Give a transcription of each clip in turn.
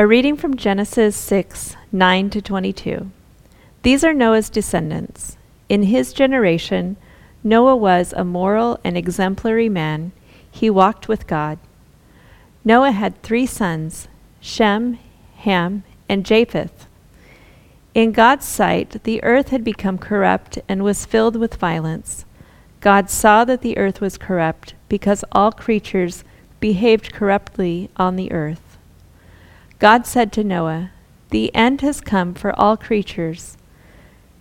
A reading from Genesis 6 9 to 22. These are Noah's descendants. In his generation, Noah was a moral and exemplary man. He walked with God. Noah had three sons Shem, Ham, and Japheth. In God's sight, the earth had become corrupt and was filled with violence. God saw that the earth was corrupt because all creatures behaved corruptly on the earth. God said to Noah, The end has come for all creatures.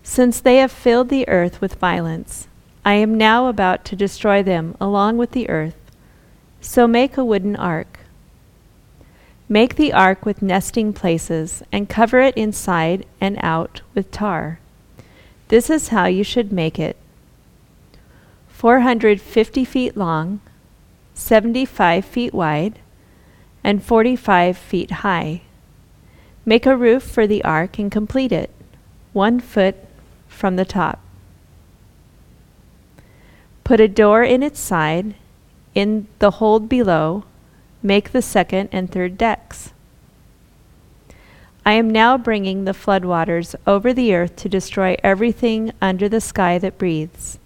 Since they have filled the earth with violence, I am now about to destroy them along with the earth. So make a wooden ark. Make the ark with nesting places and cover it inside and out with tar. This is how you should make it 450 feet long, 75 feet wide and 45 feet high. Make a roof for the ark and complete it, one foot from the top. Put a door in its side, in the hold below, make the second and third decks. I am now bringing the floodwaters over the earth to destroy everything under the sky that breathes.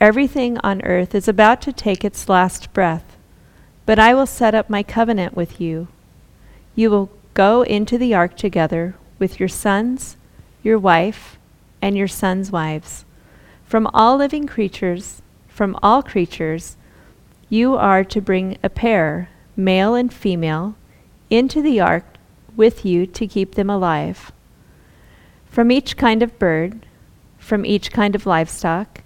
Everything on earth is about to take its last breath. But I will set up my covenant with you. You will go into the ark together with your sons, your wife, and your sons' wives. From all living creatures, from all creatures, you are to bring a pair, male and female, into the ark with you to keep them alive. From each kind of bird, from each kind of livestock,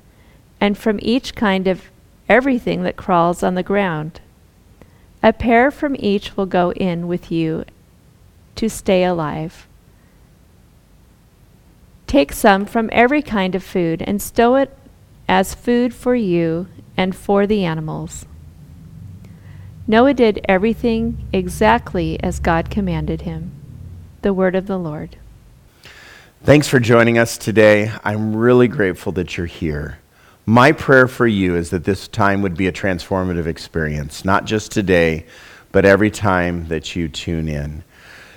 and from each kind of everything that crawls on the ground. A pair from each will go in with you to stay alive. Take some from every kind of food and stow it as food for you and for the animals. Noah did everything exactly as God commanded him. The word of the Lord. Thanks for joining us today. I'm really grateful that you're here. My prayer for you is that this time would be a transformative experience, not just today, but every time that you tune in.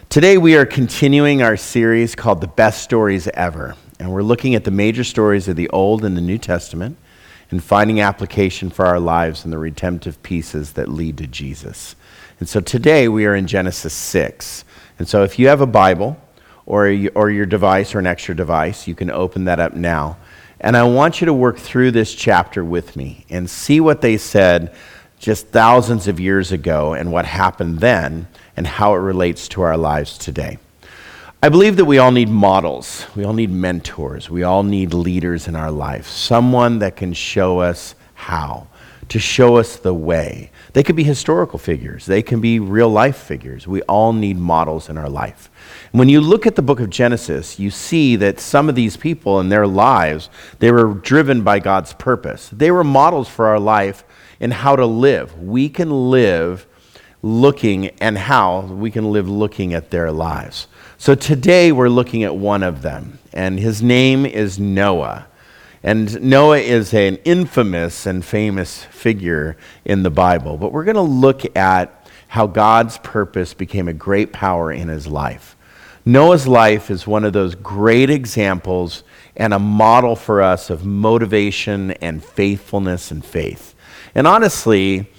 Today, we are continuing our series called The Best Stories Ever, and we're looking at the major stories of the Old and the New Testament and finding application for our lives and the redemptive pieces that lead to Jesus. And so today, we are in Genesis 6. And so if you have a Bible or, or your device or an extra device, you can open that up now. And I want you to work through this chapter with me and see what they said just thousands of years ago and what happened then and how it relates to our lives today. I believe that we all need models. We all need mentors. We all need leaders in our life. Someone that can show us how, to show us the way. They could be historical figures, they can be real life figures. We all need models in our life. When you look at the book of Genesis, you see that some of these people in their lives, they were driven by God's purpose. They were models for our life in how to live. We can live looking and how we can live looking at their lives. So today we're looking at one of them, and his name is Noah. And Noah is an infamous and famous figure in the Bible, but we're going to look at how God's purpose became a great power in his life. Noah's life is one of those great examples and a model for us of motivation and faithfulness and faith. And honestly,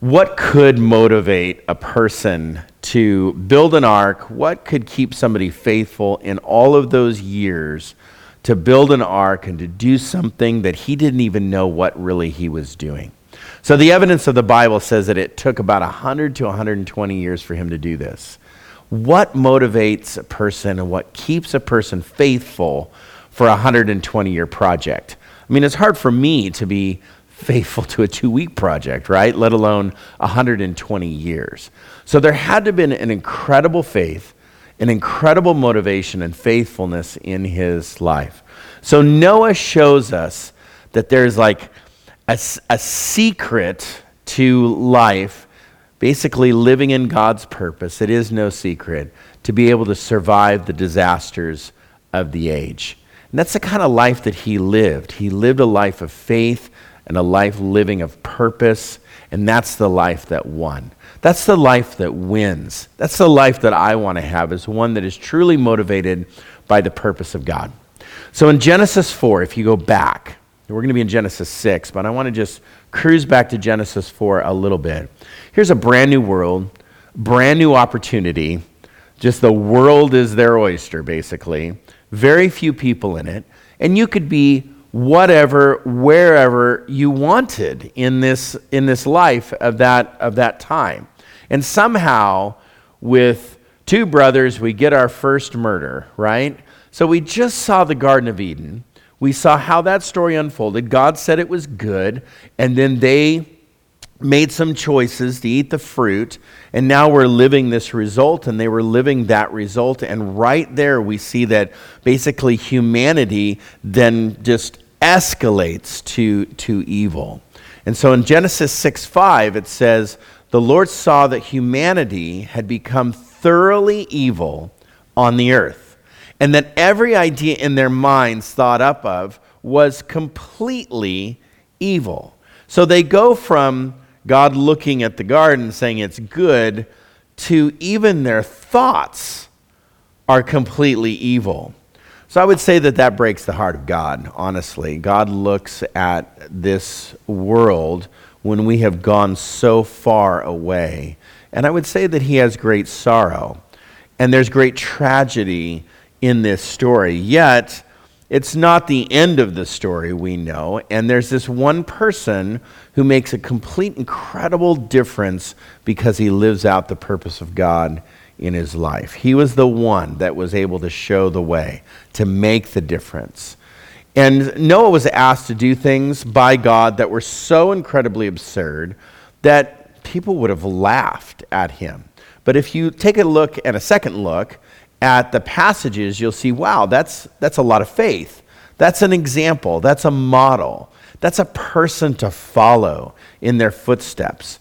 what could motivate a person to build an ark? What could keep somebody faithful in all of those years to build an ark and to do something that he didn't even know what really he was doing? So, the evidence of the Bible says that it took about 100 to 120 years for him to do this what motivates a person and what keeps a person faithful for a 120 year project. I mean, it's hard for me to be faithful to a two week project, right? Let alone 120 years. So there had to have been an incredible faith, an incredible motivation and faithfulness in his life. So Noah shows us that there's like a, a secret to life basically living in God's purpose, it is no secret, to be able to survive the disasters of the age. And that's the kind of life that he lived. He lived a life of faith and a life living of purpose, and that's the life that won. That's the life that wins. That's the life that I want to have, is one that is truly motivated by the purpose of God. So in Genesis 4, if you go back, we're going to be in Genesis 6, but I want to just cruise back to Genesis 4 a little bit. Here's a brand new world, brand new opportunity. Just the world is their oyster, basically. Very few people in it. And you could be whatever, wherever you wanted in this, in this life of that, of that time. And somehow, with two brothers, we get our first murder, right? So we just saw the Garden of Eden. We saw how that story unfolded. God said it was good, and then they made some choices to eat the fruit, and now we're living this result, and they were living that result. And right there, we see that basically humanity then just escalates to, to evil. And so in Genesis 6 5, it says, The Lord saw that humanity had become thoroughly evil on the earth, and that every idea in their minds thought up of was completely evil. So they go from God looking at the garden saying it's good to even their thoughts are completely evil. So I would say that that breaks the heart of God, honestly. God looks at this world when we have gone so far away. And I would say that he has great sorrow. And there's great tragedy in this story. Yet, it's not the end of the story, we know. And there's this one person who makes a complete, incredible difference because he lives out the purpose of God in his life. He was the one that was able to show the way, to make the difference. And Noah was asked to do things by God that were so incredibly absurd that people would have laughed at him. But if you take a look and a second look at the passages, you'll see wow, that's, that's a lot of faith. That's an example, that's a model, that's a person to follow in their footsteps.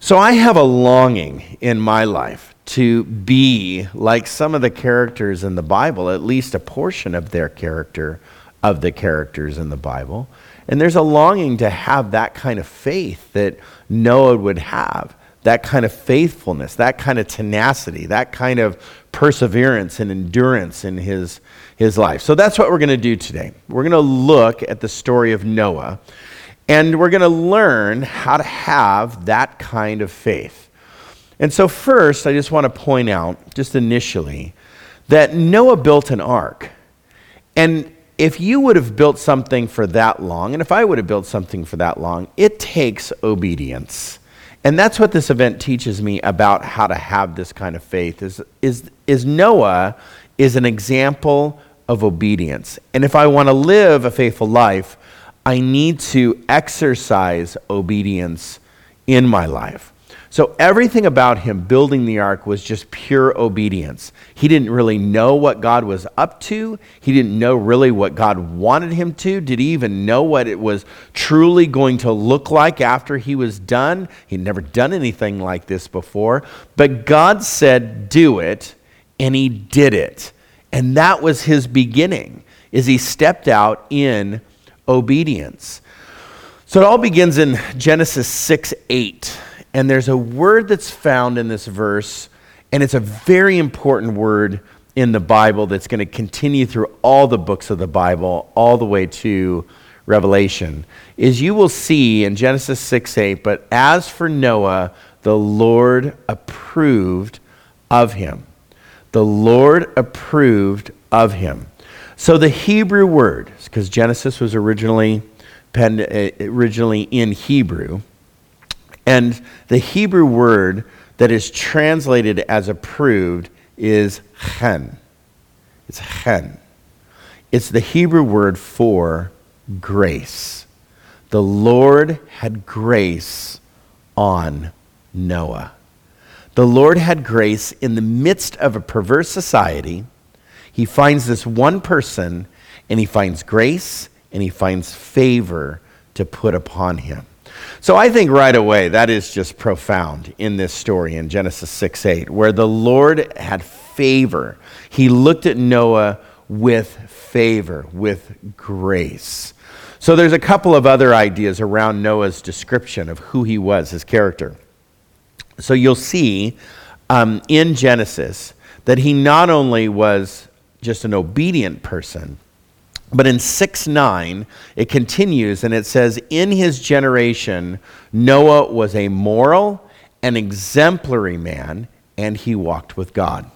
So I have a longing in my life to be like some of the characters in the Bible, at least a portion of their character, of the characters in the Bible. And there's a longing to have that kind of faith that Noah would have, that kind of faithfulness, that kind of tenacity, that kind of perseverance and endurance in his, his life. So that's what we're going to do today. We're going to look at the story of Noah, and we're going to learn how to have that kind of faith. And so, first, I just want to point out, just initially, that Noah built an ark. And if you would have built something for that long, and if I would have built something for that long, it takes obedience. And that's what this event teaches me about how to have this kind of faith is, is, is Noah is an example of obedience. And if I want to live a faithful life, I need to exercise obedience in my life. So everything about him building the ark was just pure obedience. He didn't really know what God was up to. He didn't know really what God wanted him to. Did he even know what it was truly going to look like after he was done? He'd never done anything like this before. But God said, "Do it," and he did it. And that was his beginning. Is he stepped out in obedience. So it all begins in Genesis 6 8. And there's a word that's found in this verse, and it's a very important word in the Bible that's going to continue through all the books of the Bible, all the way to Revelation. Is you will see in Genesis 6 8, but as for Noah, the Lord approved of him. The Lord approved of him. So the Hebrew word, because Genesis was originally, penned, uh, originally in Hebrew, and the Hebrew word that is translated as approved is chen. It's chen. It's the Hebrew word for grace. The Lord had grace on Noah. The Lord had grace in the midst of a perverse society. He finds this one person and he finds grace and he finds favor to put upon him. So I think right away that is just profound in this story in Genesis 6 8, where the Lord had favor. He looked at Noah with favor, with grace. So there's a couple of other ideas around Noah's description of who he was, his character. So you'll see um, in Genesis that he not only was just an obedient person, but in 6 9, it continues and it says, In his generation, Noah was a moral and exemplary man, and he walked with God.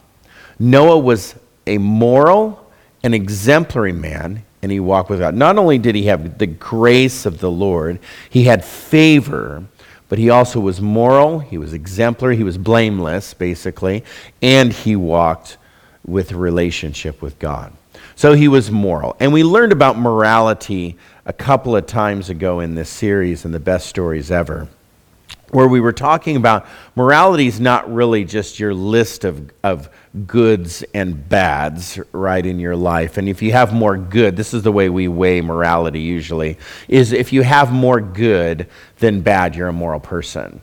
Noah was a moral and exemplary man, and he walked with God. Not only did he have the grace of the Lord, he had favor, but he also was moral, he was exemplary, he was blameless, basically, and he walked with relationship with God. So he was moral. And we learned about morality a couple of times ago in this series in the best stories ever, where we were talking about morality is not really just your list of, of goods and bads, right, in your life. And if you have more good, this is the way we weigh morality usually, is if you have more good than bad, you're a moral person.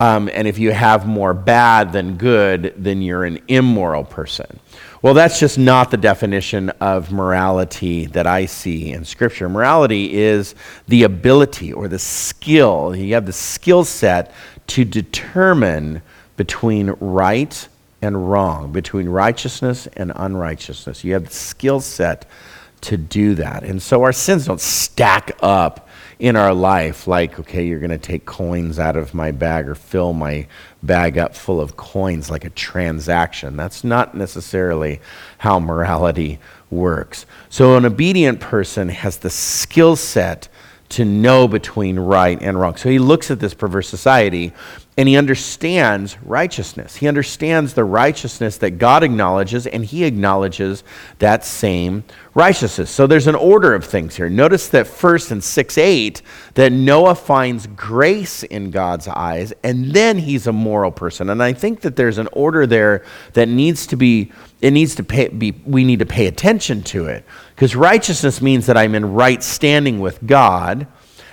Um, and if you have more bad than good, then you're an immoral person. Well, that's just not the definition of morality that I see in Scripture. Morality is the ability or the skill, you have the skill set to determine between right and wrong, between righteousness and unrighteousness. You have the skill set to do that. And so our sins don't stack up in our life, like, okay, you're going to take coins out of my bag or fill my bag up full of coins like a transaction. That's not necessarily how morality works. So, an obedient person has the skill set to know between right and wrong. So he looks at this perverse society and he understands righteousness. He understands the righteousness that God acknowledges, and he acknowledges that same righteousness. So there's an order of things here. Notice that first in 6 8, that Noah finds grace in God's eyes, and then he's a moral person. And I think that there's an order there that needs to be, it needs to pay, be, we need to pay attention to it. Because righteousness means that I'm in right standing with God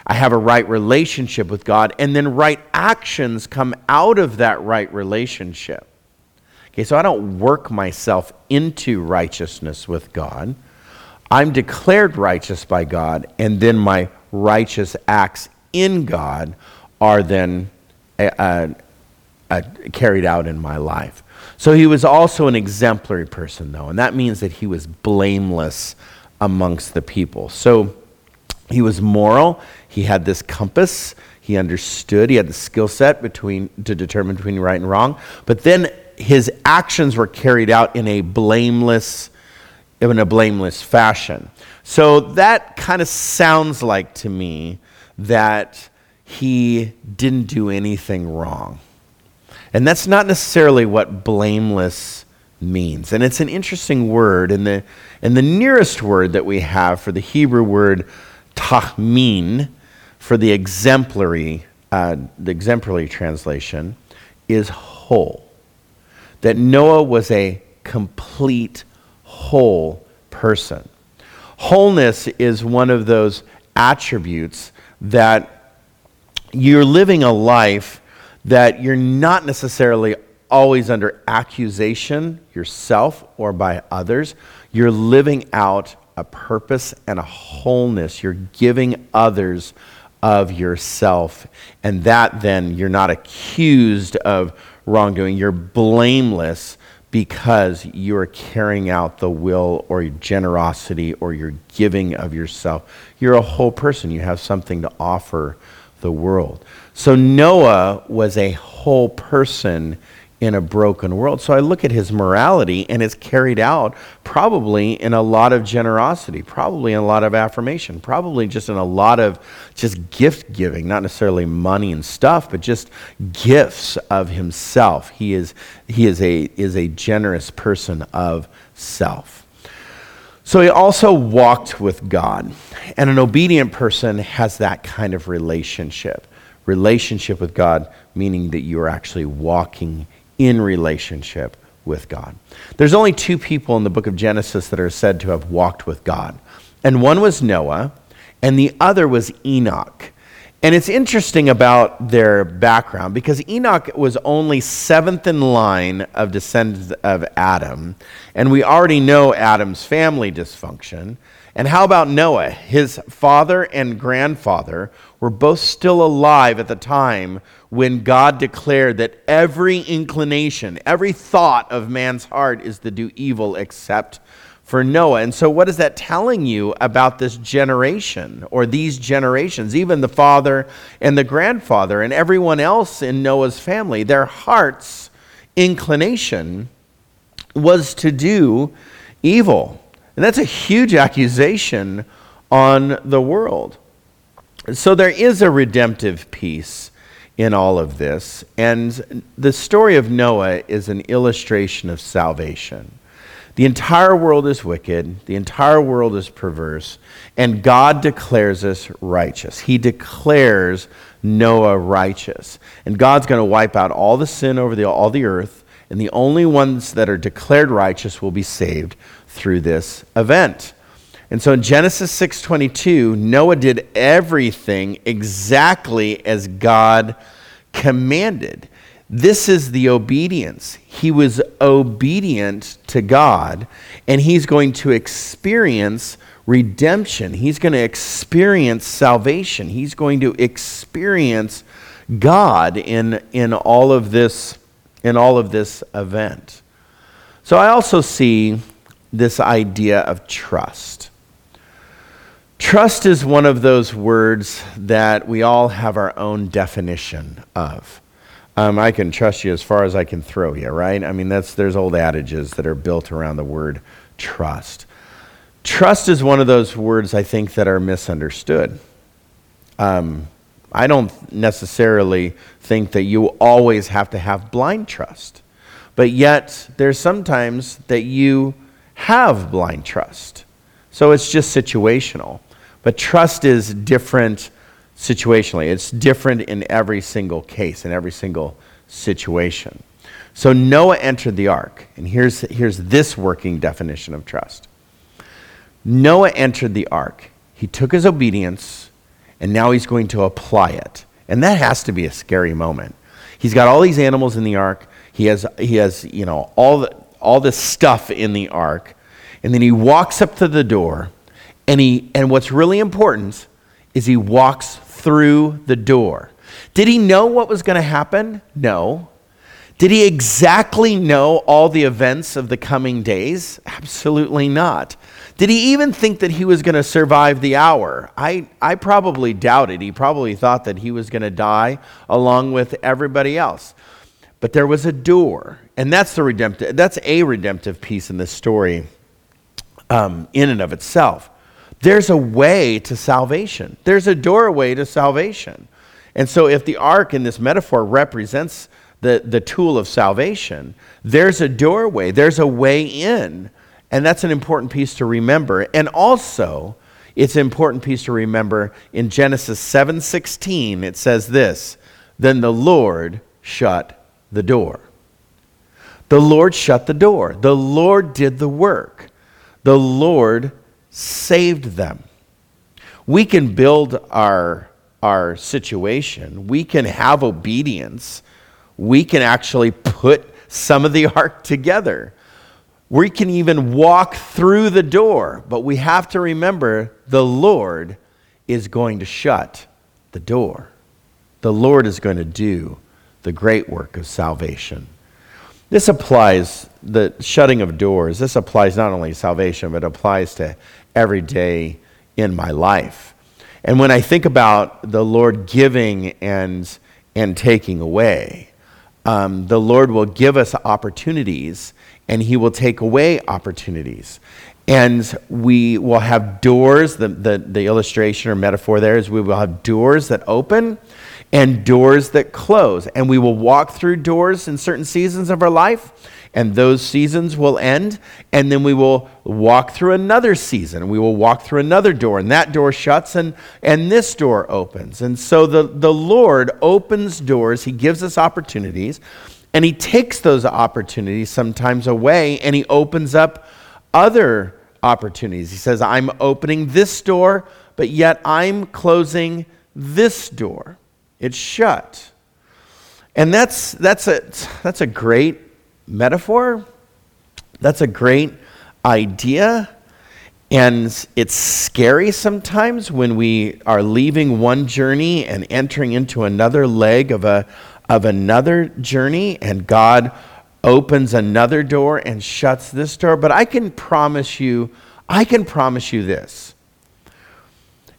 I have a right relationship with God, and then right actions come out of that right relationship. Okay, so I don't work myself into righteousness with God. I'm declared righteous by God, and then my righteous acts in God are then uh, uh, uh, carried out in my life. So he was also an exemplary person, though, and that means that he was blameless amongst the people. So he was moral. He had this compass. He understood. He had the skill set between to determine between right and wrong. But then his actions were carried out in a blameless, in a blameless fashion. So that kind of sounds like to me that he didn't do anything wrong. And that's not necessarily what blameless means. And it's an interesting word. And the, and the nearest word that we have for the Hebrew word tahmin for the exemplary, uh, the exemplary translation is whole. That Noah was a complete whole person. Wholeness is one of those attributes that you're living a life that you're not necessarily always under accusation yourself or by others. You're living out a purpose and a wholeness. You're giving others of yourself. And that then, you're not accused of wrongdoing. You're blameless because you're carrying out the will or generosity or your giving of yourself. You're a whole person. You have something to offer the world. So Noah was a whole person in a broken world. So I look at his morality and it's carried out probably in a lot of generosity, probably in a lot of affirmation, probably just in a lot of just gift giving, not necessarily money and stuff, but just gifts of himself. He is he is a is a generous person of self. So he also walked with God. And an obedient person has that kind of relationship. Relationship with God, meaning that you are actually walking in relationship with God. There's only two people in the book of Genesis that are said to have walked with God. And one was Noah, and the other was Enoch. And it's interesting about their background because Enoch was only seventh in line of descendants of Adam. And we already know Adam's family dysfunction. And how about Noah? His father and grandfather were both still alive at the time when God declared that every inclination, every thought of man's heart is to do evil except for Noah. And so, what is that telling you about this generation or these generations, even the father and the grandfather and everyone else in Noah's family? Their heart's inclination was to do evil. And that's a huge accusation on the world. So there is a redemptive piece in all of this. And the story of Noah is an illustration of salvation. The entire world is wicked, the entire world is perverse, and God declares us righteous. He declares Noah righteous. And God's going to wipe out all the sin over the, all the earth, and the only ones that are declared righteous will be saved through this event. And so in Genesis 6:22, Noah did everything exactly as God commanded. This is the obedience. He was obedient to God, and he's going to experience redemption. He's going to experience salvation. He's going to experience God in, in all of this in all of this event. So I also see this idea of trust. Trust is one of those words that we all have our own definition of. Um, I can trust you as far as I can throw you, right? I mean, that's, there's old adages that are built around the word trust. Trust is one of those words I think that are misunderstood. Um, I don't necessarily think that you always have to have blind trust, but yet there's sometimes that you have blind trust. So it's just situational. But trust is different situationally. It's different in every single case, in every single situation. So Noah entered the ark, and here's, here's this working definition of trust. Noah entered the ark. He took his obedience, and now he's going to apply it. And that has to be a scary moment. He's got all these animals in the ark. He has, he has you know, all, the, all this stuff in the ark. And then he walks up to the door, and, he, and what's really important is he walks through the door. Did he know what was going to happen? No. Did he exactly know all the events of the coming days? Absolutely not. Did he even think that he was going to survive the hour? I, I probably doubted. He probably thought that he was going to die along with everybody else. But there was a door, and that's the redemptive. That's a redemptive piece in this story, um, in and of itself. There's a way to salvation, there's a doorway to salvation. And so, if the ark in this metaphor represents the, the tool of salvation, there's a doorway, there's a way in. And that's an important piece to remember. And also, it's an important piece to remember in Genesis 7:16 it says this, then the Lord shut the door. The Lord shut the door. The Lord did the work. The Lord saved them. We can build our, our situation, we can have obedience, we can actually put some of the ark together. We can even walk through the door, but we have to remember the Lord is going to shut the door. The Lord is going to do the great work of salvation. This applies, the shutting of doors, this applies not only to salvation, but applies to every day in my life. And when I think about the Lord giving and, and taking away, um, the Lord will give us opportunities and He will take away opportunities. And we will have doors, the, the, the illustration or metaphor there is we will have doors that open and doors that close. And we will walk through doors in certain seasons of our life and those seasons will end, and then we will walk through another season. We will walk through another door, and that door shuts, and, and this door opens. And so the, the Lord opens doors, He gives us opportunities, and He takes those opportunities sometimes away, and He opens up other opportunities. He says, I'm opening this door, but yet I'm closing this door. It's shut. And that's, that's, a, that's a great metaphor. That's a great idea. And it's scary sometimes when we are leaving one journey and entering into another leg of, a, of another journey, and God opens another door and shuts this door. But I can promise you, I can promise you this.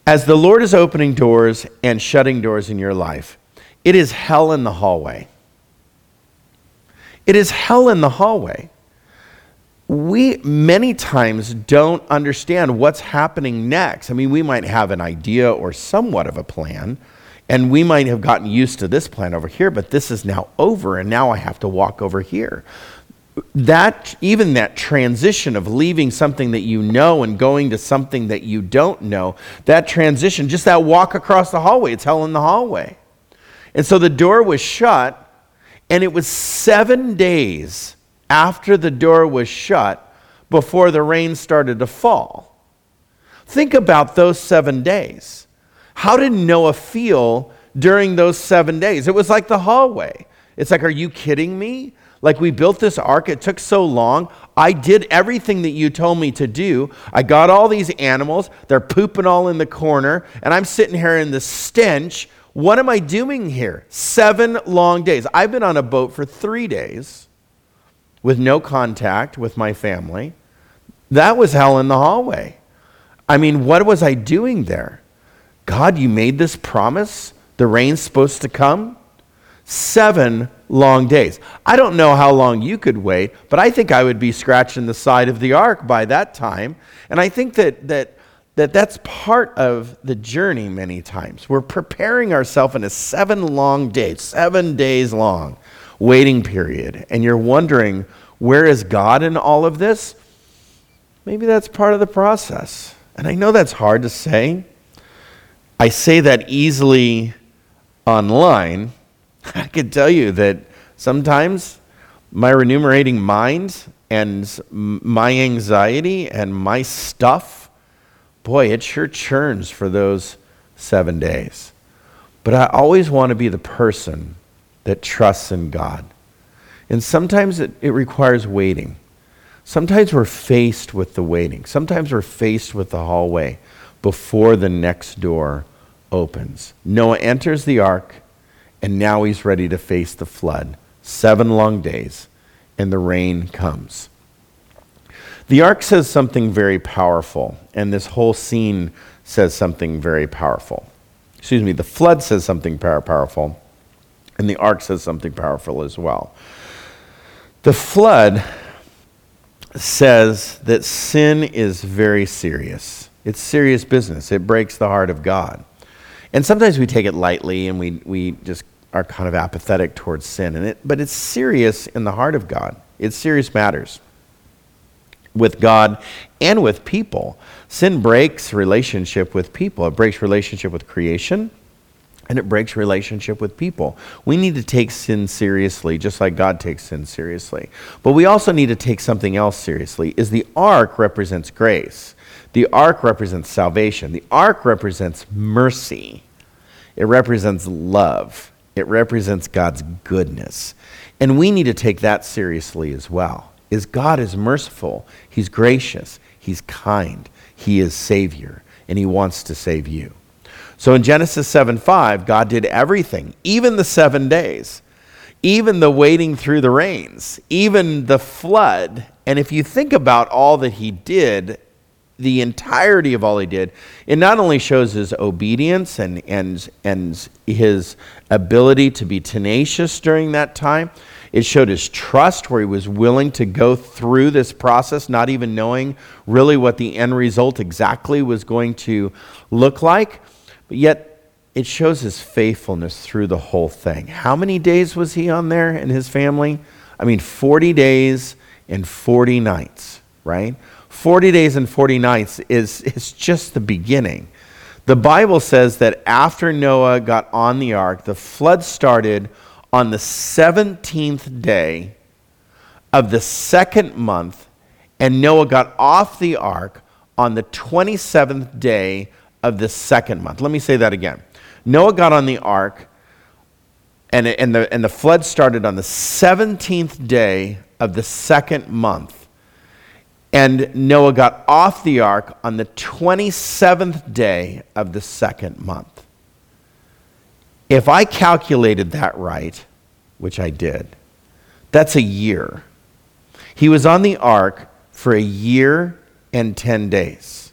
As the Lord is opening doors and shutting doors in your life, it is hell in the hallway. It is hell in the hallway we many times don't understand what's happening next. I mean, we might have an idea or somewhat of a plan, and we might have gotten used to this plan over here, but this is now over, and now I have to walk over here. That, even that transition of leaving something that you know and going to something that you don't know, that transition, just that walk across the hallway, it's hell in the hallway. And so the door was shut, and it was seven days after the door was shut before the rain started to fall. Think about those seven days. How did Noah feel during those seven days? It was like the hallway. It's like, are you kidding me? Like, we built this ark, it took so long. I did everything that you told me to do. I got all these animals, they're pooping all in the corner, and I'm sitting here in the stench. What am I doing here? Seven long days. I've been on a boat for three days with no contact with my family. That was hell in the hallway. I mean, what was I doing there? God, you made this promise. The rain's supposed to come. Seven long days. I don't know how long you could wait, but I think I would be scratching the side of the ark by that time. And I think that, that, that that's part of the journey many times. We're preparing ourselves in a seven long days, seven days long waiting period and you're wondering, where is God in all of this? Maybe that's part of the process. And I know that's hard to say. I say that easily online. I could tell you that sometimes my remunerating mind and my anxiety and my stuff, boy, it sure churns for those seven days. But I always want to be the person that trusts in God. And sometimes it, it requires waiting. Sometimes we're faced with the waiting. Sometimes we're faced with the hallway before the next door opens. Noah enters the ark, and now he's ready to face the flood. Seven long days, and the rain comes. The ark says something very powerful, and this whole scene says something very powerful. Excuse me, the flood says something power powerful. And the ark says something powerful as well. The flood says that sin is very serious. It's serious business. It breaks the heart of God. And sometimes we take it lightly and we, we just are kind of apathetic towards sin. And it, but it's serious in the heart of God. It's serious matters with God and with people. Sin breaks relationship with people. It breaks relationship with creation and it breaks relationship with people. We need to take sin seriously, just like God takes sin seriously. But we also need to take something else seriously. Is the ark represents grace. The ark represents salvation. The ark represents mercy. It represents love. It represents God's goodness. And we need to take that seriously as well. Is God is merciful, he's gracious, he's kind, he is savior, and he wants to save you. So in Genesis 7 5, God did everything, even the seven days, even the waiting through the rains, even the flood. And if you think about all that he did, the entirety of all he did, it not only shows his obedience and, and, and his ability to be tenacious during that time, it showed his trust where he was willing to go through this process, not even knowing really what the end result exactly was going to look like. But yet, it shows his faithfulness through the whole thing. How many days was he on there and his family? I mean, 40 days and 40 nights, right? 40 days and 40 nights is, is just the beginning. The Bible says that after Noah got on the ark, the flood started on the 17th day of the second month, and Noah got off the ark on the 27th day of the second month. Let me say that again. Noah got on the ark, and, and, the, and the flood started on the 17th day of the second month. And Noah got off the ark on the 27th day of the second month. If I calculated that right, which I did, that's a year. He was on the ark for a year and 10 days.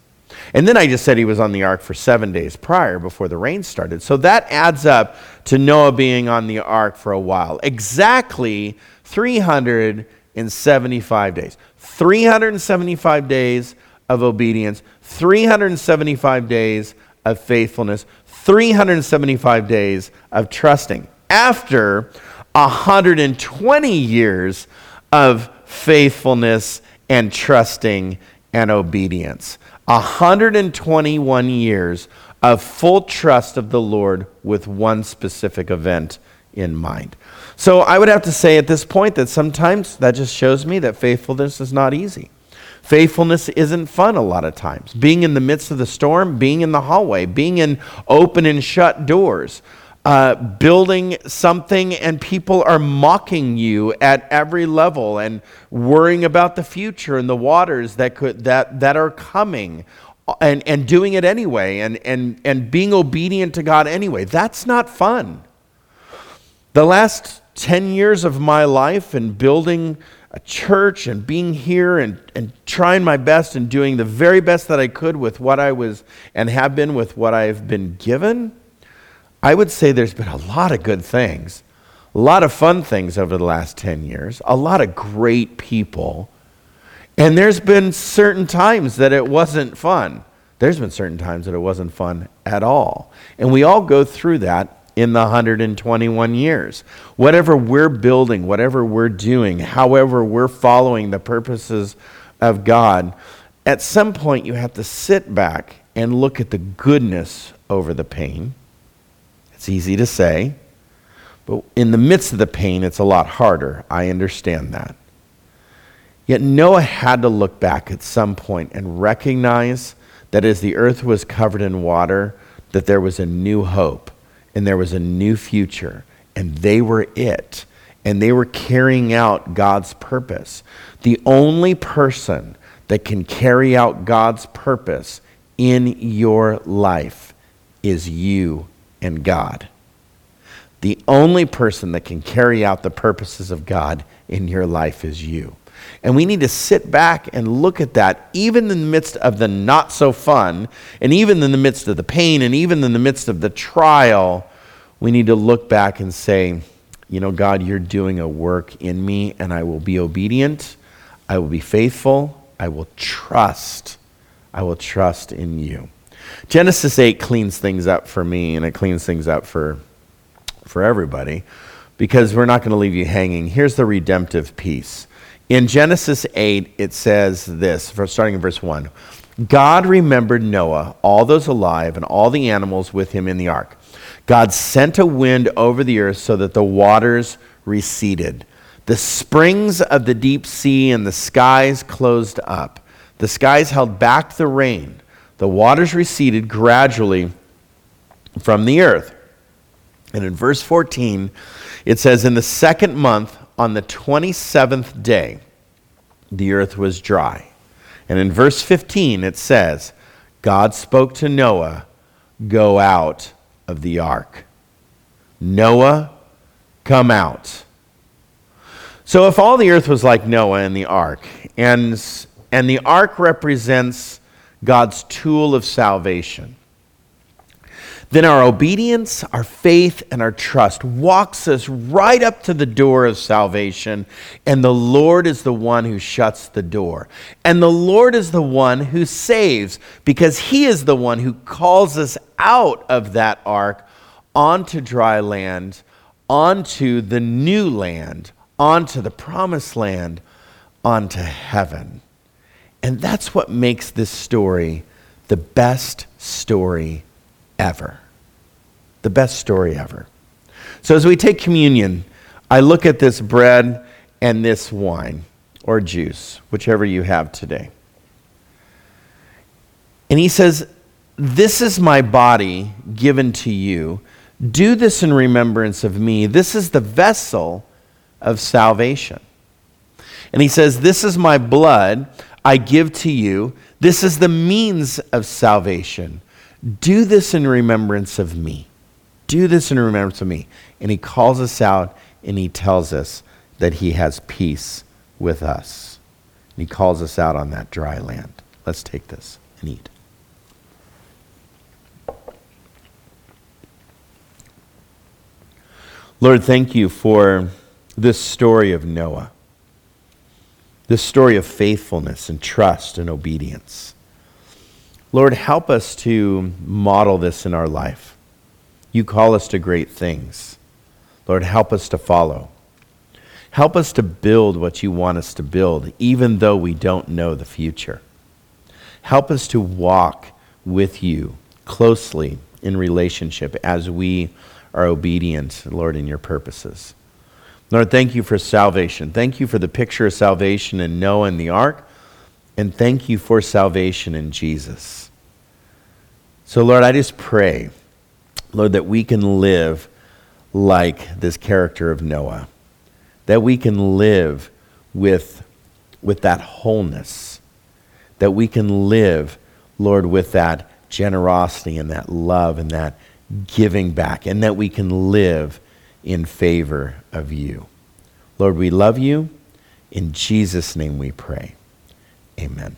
And then I just said he was on the ark for seven days prior before the rain started. So that adds up to Noah being on the ark for a while. Exactly 375 days. 375 days of obedience, 375 days of faithfulness, 375 days of trusting. After 120 years of faithfulness and trusting and obedience. 121 years of full trust of the Lord with one specific event in mind. So I would have to say at this point that sometimes that just shows me that faithfulness is not easy. Faithfulness isn't fun a lot of times. Being in the midst of the storm, being in the hallway, being in open and shut doors, uh, building something and people are mocking you at every level and worrying about the future and the waters that, could, that, that are coming and, and doing it anyway and, and, and being obedient to God anyway. That's not fun. The last 10 years of my life and building a church and being here and, and trying my best and doing the very best that I could with what I was and have been with what I've been given, I would say there's been a lot of good things, a lot of fun things over the last 10 years, a lot of great people. And there's been certain times that it wasn't fun. There's been certain times that it wasn't fun at all. And we all go through that in the 121 years. Whatever we're building, whatever we're doing, however we're following the purposes of God, at some point you have to sit back and look at the goodness over the pain. It's easy to say, but in the midst of the pain, it's a lot harder. I understand that. Yet Noah had to look back at some point and recognize that as the earth was covered in water, that there was a new hope and there was a new future, and they were it. And they were carrying out God's purpose. The only person that can carry out God's purpose in your life is you and God. The only person that can carry out the purposes of God in your life is you. And we need to sit back and look at that, even in the midst of the not so fun, and even in the midst of the pain, and even in the midst of the trial. We need to look back and say, you know, God, you're doing a work in me, and I will be obedient. I will be faithful. I will trust. I will trust in you. Genesis 8 cleans things up for me, and it cleans things up for, for everybody because we're not going to leave you hanging. Here's the redemptive piece. In Genesis 8, it says this, starting in verse 1 God remembered Noah, all those alive, and all the animals with him in the ark. God sent a wind over the earth so that the waters receded. The springs of the deep sea and the skies closed up. The skies held back the rain. The waters receded gradually from the earth. And in verse 14, it says, In the second month, on the 27th day, the earth was dry. And in verse 15, it says, God spoke to Noah, Go out of the ark. Noah, come out. So, if all the earth was like Noah and the ark, and, and the ark represents God's tool of salvation, then our obedience, our faith, and our trust walks us right up to the door of salvation, and the Lord is the one who shuts the door. And the Lord is the one who saves, because He is the one who calls us out of that ark onto dry land, onto the new land, onto the promised land, onto heaven. And that's what makes this story the best story ever. The best story ever. So as we take communion, I look at this bread and this wine or juice, whichever you have today. And he says, This is my body given to you. Do this in remembrance of me. This is the vessel of salvation. And he says, This is my blood I give to you. This is the means of salvation. Do this in remembrance of me. Do this in remembrance of me. And he calls us out and he tells us that he has peace with us. And he calls us out on that dry land. Let's take this and eat. Lord, thank you for this story of Noah, this story of faithfulness and trust and obedience. Lord, help us to model this in our life. You call us to great things. Lord, help us to follow. Help us to build what you want us to build, even though we don't know the future. Help us to walk with you closely in relationship as we are obedient, Lord, in your purposes. Lord, thank you for salvation. Thank you for the picture of salvation in Noah and the ark. And thank you for salvation in Jesus. So, Lord, I just pray, Lord, that we can live like this character of Noah, that we can live with, with that wholeness, that we can live, Lord, with that generosity and that love and that giving back, and that we can live in favor of you. Lord, we love you. In Jesus' name we pray. Amen.